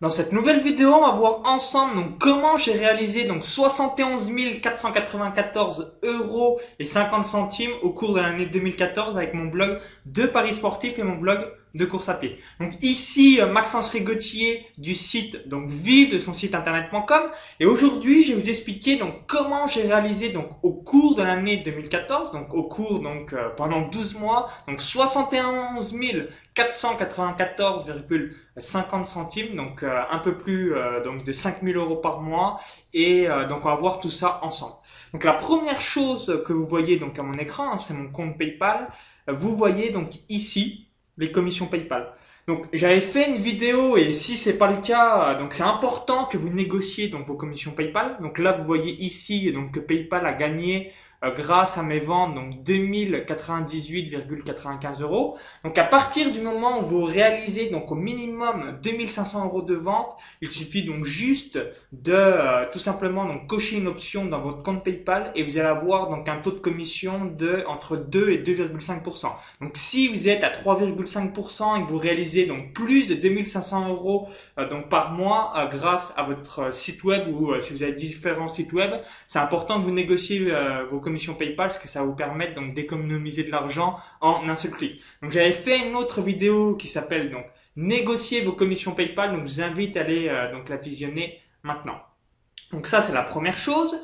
Dans cette nouvelle vidéo, on va voir ensemble donc comment j'ai réalisé donc 71 494 euros et 50 centimes au cours de l'année 2014 avec mon blog de Paris Sportif et mon blog de course à pied. Donc ici euh, Maxence Rigotier du site donc vive de son site internet.com et aujourd'hui je vais vous expliquer donc comment j'ai réalisé donc au cours de l'année 2014 donc au cours donc euh, pendant 12 mois donc 71 494,50 centimes donc euh, un peu plus donc de 5000 euros par mois et donc on va voir tout ça ensemble. Donc la première chose que vous voyez donc à mon écran hein, c'est mon compte PayPal. Vous voyez donc ici les commissions PayPal. Donc j'avais fait une vidéo et si c'est pas le cas, donc c'est important que vous négociez donc vos commissions PayPal. Donc là vous voyez ici donc que PayPal a gagné grâce à mes ventes, donc 2098,95 euros. Donc à partir du moment où vous réalisez donc au minimum 2500 euros de vente, il suffit donc juste de euh, tout simplement donc cocher une option dans votre compte PayPal et vous allez avoir donc un taux de commission de entre 2 et 2,5%. Donc si vous êtes à 3,5% et que vous réalisez donc plus de 2500 euros euh, donc par mois grâce à votre site web ou si vous avez différents sites web, c'est important de vous négocier vos commission PayPal, parce que ça vous permettre donc d'économiser de l'argent en un seul clic. Donc j'avais fait une autre vidéo qui s'appelle donc négocier vos commissions PayPal. Donc je vous invite à aller euh, donc la visionner maintenant. Donc ça c'est la première chose.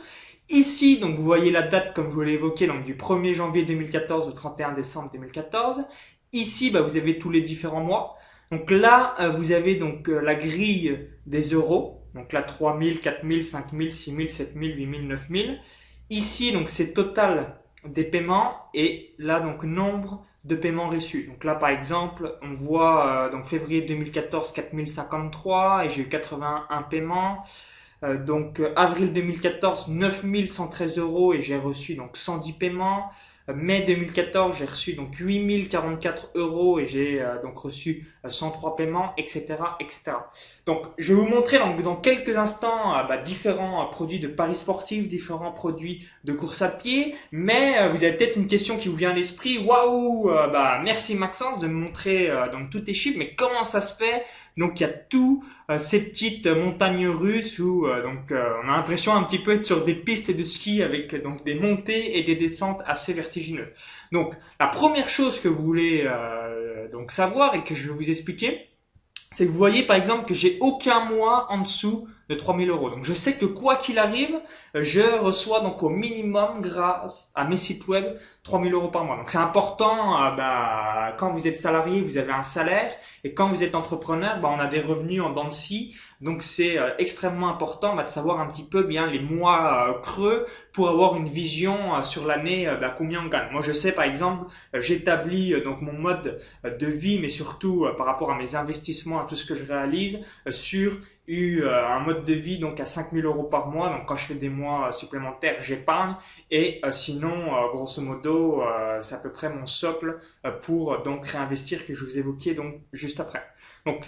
Ici, donc vous voyez la date comme je vous l'ai évoqué, donc du 1er janvier 2014 au 31 décembre 2014. Ici, bah, vous avez tous les différents mois. Donc là, euh, vous avez donc euh, la grille des euros. Donc là, 3000, 4000, 5000, 6000, 7000, 8000, 9000. Ici, donc c'est total des paiements et là, donc nombre de paiements reçus. Donc là, par exemple, on voit euh, donc février 2014 4053 et j'ai eu 81 paiements. Euh, donc avril 2014 9113 euros et j'ai reçu donc 110 paiements. Mai 2014, j'ai reçu donc 8044 euros et j'ai euh, donc reçu 103 euh, paiements, etc., etc. Donc, je vais vous montrer donc, dans quelques instants euh, bah, différents produits de paris sportifs, différents produits de course à pied. Mais vous avez peut-être une question qui vous vient à l'esprit. Waouh, bah merci Maxence de me montrer donc tous tes chiffres. Mais comment ça se fait donc il y a tous euh, ces petites montagnes russes où euh, donc euh, on a l'impression un petit peu être sur des pistes de ski avec donc des montées et des descentes assez vertigineuses. Donc la première chose que vous voulez donc savoir et que je vais vous expliquer, c'est que vous voyez par exemple que j'ai aucun mois en dessous de 3000 euros. Donc je sais que quoi qu'il arrive, je reçois donc au minimum grâce à mes sites web 3000 euros par mois. Donc c'est important, euh, bah, quand vous êtes salarié, vous avez un salaire et quand vous êtes entrepreneur, bah, on a des revenus en dents de scie. Donc c'est euh, extrêmement important bah, de savoir un petit peu bien les mois euh, creux pour avoir une vision sur l'année bah, combien on gagne. Moi je sais par exemple, j'établis donc mon mode de vie, mais surtout par rapport à mes investissements, à tout ce que je réalise sur eu un mode de vie donc à 5000 euros par mois. Donc quand je fais des mois supplémentaires, j'épargne. Et sinon, grosso modo, c'est à peu près mon socle pour donc réinvestir que je vous évoquais donc juste après. Donc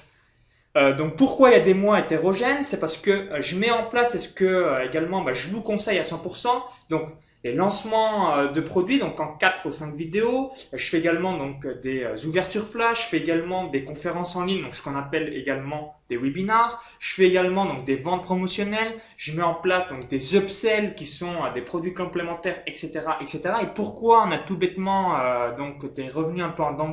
donc pourquoi il y a des mois hétérogènes? C'est parce que je mets en place, est-ce que également, bah, je vous conseille à 100%. Donc les lancements de produits, donc en 4 ou 5 vidéos. Je fais également donc des ouvertures flash, je fais également des conférences en ligne, donc ce qu'on appelle également des webinars. Je fais également donc des ventes promotionnelles. Je mets en place donc des upsells qui sont euh, des produits complémentaires, etc., etc. Et pourquoi on a tout bêtement euh, donc des revenus un peu en dents euh,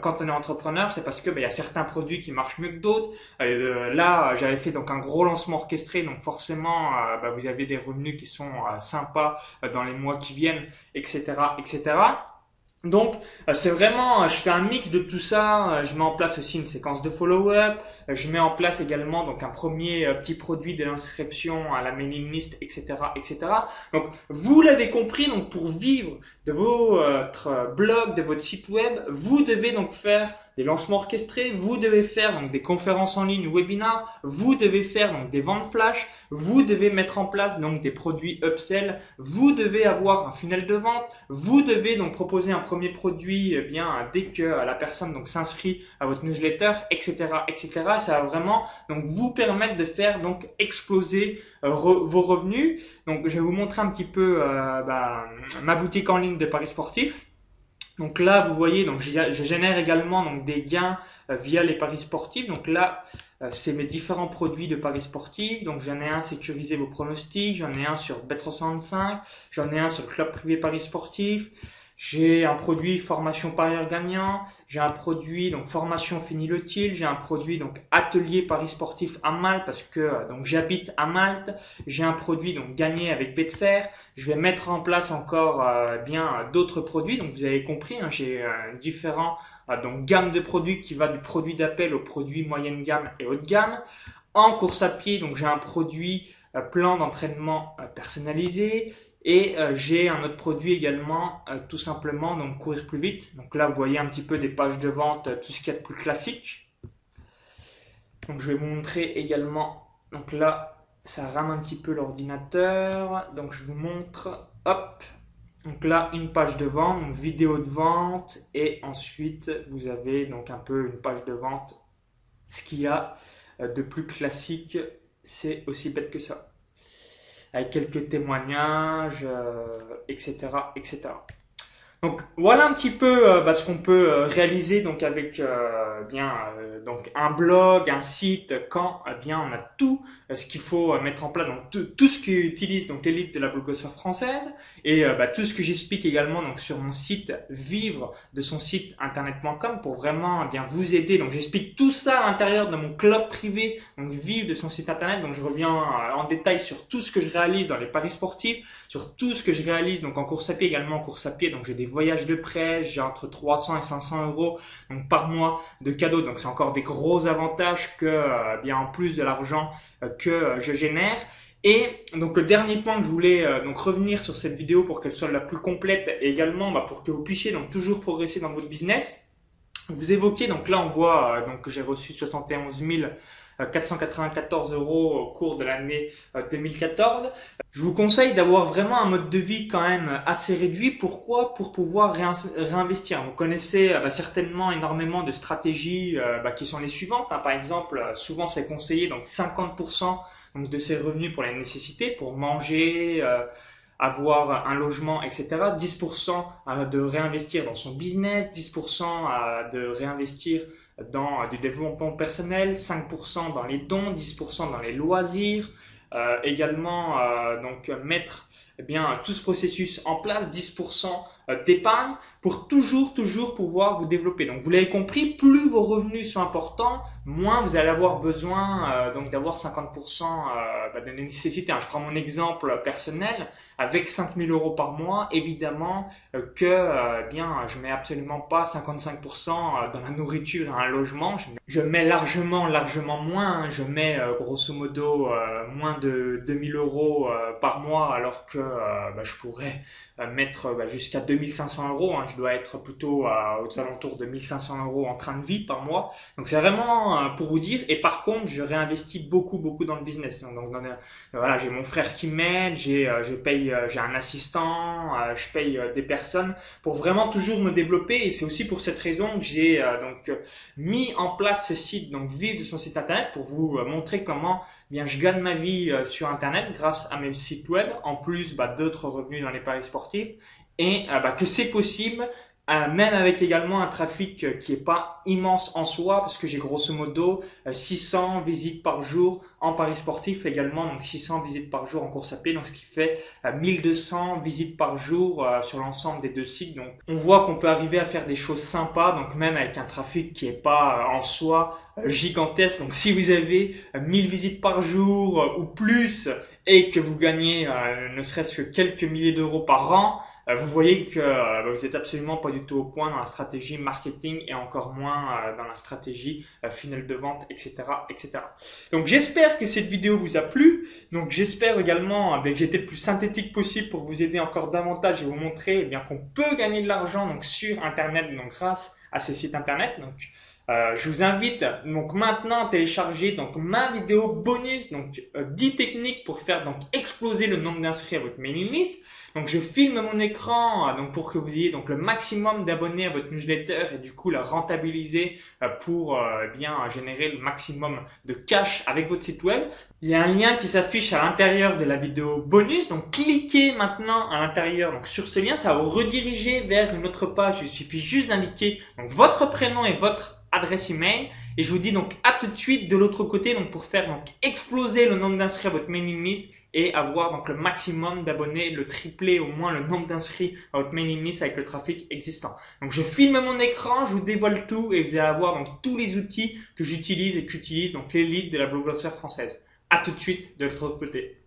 quand on est entrepreneur, c'est parce que bah, il y a certains produits qui marchent mieux que d'autres. là, j'avais fait donc un gros lancement orchestré, donc forcément, bah, vous avez des revenus qui sont sympas dans les mois qui viennent, etc., etc. Donc, euh, c'est vraiment, euh, je fais un mix de tout ça. Euh, je mets en place aussi une séquence de follow-up. Je mets en place également donc un premier petit produit de l'inscription à la mailing list, etc., etc. Donc, vous l'avez compris. Donc, pour vivre de votre blog, de votre site web, vous devez donc faire des lancements orchestrés, vous devez faire donc des conférences en ligne, webinars, vous devez faire donc des ventes flash, vous devez mettre en place donc des produits upsell, vous devez avoir un funnel de vente, vous devez donc proposer un premier produit eh bien dès que la personne donc s'inscrit à votre newsletter, etc., etc. ça va vraiment donc vous permettre de faire donc exploser euh, vos revenus. Donc je vais vous montrer un petit peu euh, bah, ma boutique en ligne de paris sportifs. Donc là, vous voyez, donc je génère également donc des gains euh, via les paris sportifs. Donc là, euh, c'est mes différents produits de paris sportifs. Donc j'en ai un sécuriser vos pronostics, j'en ai un sur Bet365, j'en ai un sur le club privé paris sportifs, j'ai un produit formation parieur gagnant, j'ai un produit donc formation fini le j'ai un produit donc atelier paris sportif à Malte parce que euh, donc j'habite à Malte, j'ai un produit donc gagné avec Betfair, je vais mettre en place encore euh, bien d'autres produits. Donc vous avez compris, hein, j'ai euh, différents donc gamme de produits qui va du produit d'appel au produit moyenne gamme et haut de gamme. En course à pied donc j'ai un produit plan d'entraînement personnalisé, et euh, j'ai un autre produit également, euh, tout simplement, donc courir plus vite. Donc là, vous voyez un petit peu des pages de vente, euh, tout ce qui est plus classique. Donc je vais vous montrer également. Donc là, ça rame un petit peu l'ordinateur. Donc je vous montre. Hop. Donc là, une page de vente, vidéo de vente. Et ensuite, vous avez donc un peu une page de vente. Ce qu'il y a de plus classique, c'est aussi bête que ça avec quelques témoignages, etc., euh, etc. Donc voilà un petit peu euh, bah, ce qu'on peut euh, réaliser donc avec euh, bien donc un blog, un site quand eh bien on a tout ce qu'il faut mettre en place donc tout, ce qu'utilise donc l'élite de la blogosphère française et bah, tout ce que j'explique également donc sur mon site vivre de son site internet.com pour vraiment eh bien vous aider. Donc j'explique tout ça à l'intérieur de mon club privé donc vivre de son site internet. Donc je reviens en détail sur tout ce que je réalise dans les paris sportifs sur tout ce que je réalise donc en course à pied également en course à pied. Donc j'ai des voyage de prêt, j'ai entre 300 et 500 euros donc par mois de cadeaux. Donc c'est encore des gros avantages que euh, bien en plus de l'argent euh, que euh, je génère. Et donc le dernier point que je voulais donc revenir sur cette vidéo pour qu'elle soit la plus complète et également bah, pour que vous puissiez donc toujours progresser dans votre business. Vous évoquez donc là on voit donc que j'ai reçu 71 000 494 euros au cours de l'année 2014. Je vous conseille d'avoir vraiment un mode de vie quand même assez réduit. Pourquoi? Pour pouvoir réinvestir. Vous connaissez euh, bah, certainement énormément de stratégies euh, bah, qui sont les suivantes. Hein. Par exemple, euh, souvent c'est conseillé donc 50% donc, de ses revenus pour les nécessités, pour manger, avoir un logement, etc. 10% de réinvestir dans son business, 10% de réinvestir dans du développement personnel, 5% dans les dons, 10% dans les loisirs, euh, également euh, donc mettre eh bien tout ce processus en place, 10% euh, d'épargne pour toujours, toujours pouvoir vous développer. Donc, vous l'avez compris, plus vos revenus sont importants, moins vous allez avoir besoin euh, donc d'avoir 50% euh, bah, de nécessité. Je prends mon exemple personnel avec 5000 euros par mois, évidemment euh, que bien je mets absolument pas 55% dans la nourriture et un logement. Je mets largement, largement moins. Je mets grosso modo moins de 2000 euros par mois, alors que bah, je pourrais mettre bah, jusqu'à 2500 euros. Hein. Je dois être plutôt aux alentours de 1500 euros en train de vie par mois. Donc c'est vraiment euh, pour vous dire. Et par contre, je réinvestis beaucoup, beaucoup dans le business. Donc, voilà, j'ai mon frère qui m'aide, j'ai, euh, je paye, euh, j'ai un assistant, je paye des personnes pour vraiment toujours me développer. Et c'est aussi pour cette raison que j'ai donc mis en place ce site, donc vivre de son site internet, pour vous montrer comment bien je gagne ma vie sur internet grâce à mes sites web, en plus bah, d'autres revenus dans les paris sportifs et bah, que c'est possible euh, même avec également un trafic euh, qui est pas immense en soi, parce que j'ai grosso modo 600 euh, visites par jour en paris sportif également, donc 600 visites par jour en course à pied, donc ce qui fait 1200 visites par jour sur l'ensemble des deux sites. Donc on voit qu'on peut arriver à faire des choses sympas, donc même avec un trafic qui est pas en soi gigantesque. Donc si vous avez 1000 visites par jour ou plus et que vous gagnez ne serait-ce que quelques milliers d'euros par an, vous voyez que euh, vous êtes absolument pas du tout au point dans la stratégie marketing et encore moins euh, dans la stratégie funnel de vente, etc., etc. Donc j'espère que cette vidéo vous a plu. Donc j'espère également que j'ai été le plus synthétique possible pour vous aider encore davantage et vous montrer eh bien qu'on peut gagner de l'argent donc sur Internet donc grâce à ces sites Internet. Donc Euh, je vous invite donc maintenant à télécharger donc ma vidéo bonus donc 10 euh, techniques pour faire donc exploser le nombre d'inscrits à votre mailing list. Donc je filme mon écran euh, donc pour que vous ayez donc le maximum d'abonnés à votre newsletter et du coup la rentabiliser pour eh bien générer le maximum de cash avec votre site web. Il y a un lien qui s'affiche à l'intérieur de la vidéo bonus. Donc cliquez maintenant à l'intérieur donc sur ce lien, ça va vous rediriger vers une autre page. Il suffit juste d'indiquer donc votre prénom et votre adresse email. Et je vous dis donc à tout de suite de l'autre côté donc pour faire donc exploser le nombre d'inscrits à votre mailing list et avoir donc le maximum d'abonnés, le tripler au moins le nombre d'inscrits à votre mailing list avec le trafic existant. Donc je filme mon écran, je vous dévoile tout et vous allez avoir donc tous les outils que j'utilise et qu'utilise donc l'élite de la blogosphere française. À tout de suite de l'autre côté.